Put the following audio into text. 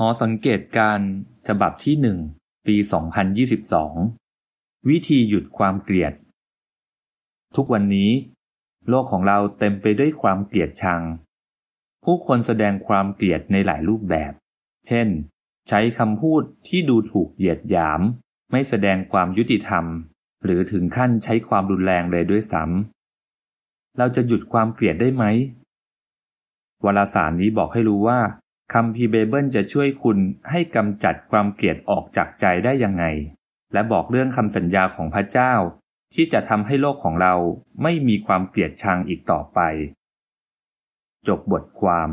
หอสังเกตการฉบับที่หนึ่งปี 2022 วิธีหยุดความเกลียด ทุกวันนี้ โลกของเราเต็มไปด้วยความเกลียดชัง ผู้คนแสดงความเกลียดในหลายรูปแบบ เช่น ใช้คำพูดที่ดูถูกเหยียดหยาม ไม่แสดงความยุติธรรม หรือถึงขั้นใช้ความรุนแรงเลยด้วยซ้ำเราจะหยุดความเกลียดได้ไหมวารสารนี้บอกให้รู้ว่า คำพีเบเบิลจะช่วยคุณให้กำจัดความเกลียดออกจากใจได้ยังไง และบอกเรื่องคำสัญญาของพระเจ้า ที่จะทำให้โลกของเราไม่มีความเกลียดชังอีกต่อไป จบบทความ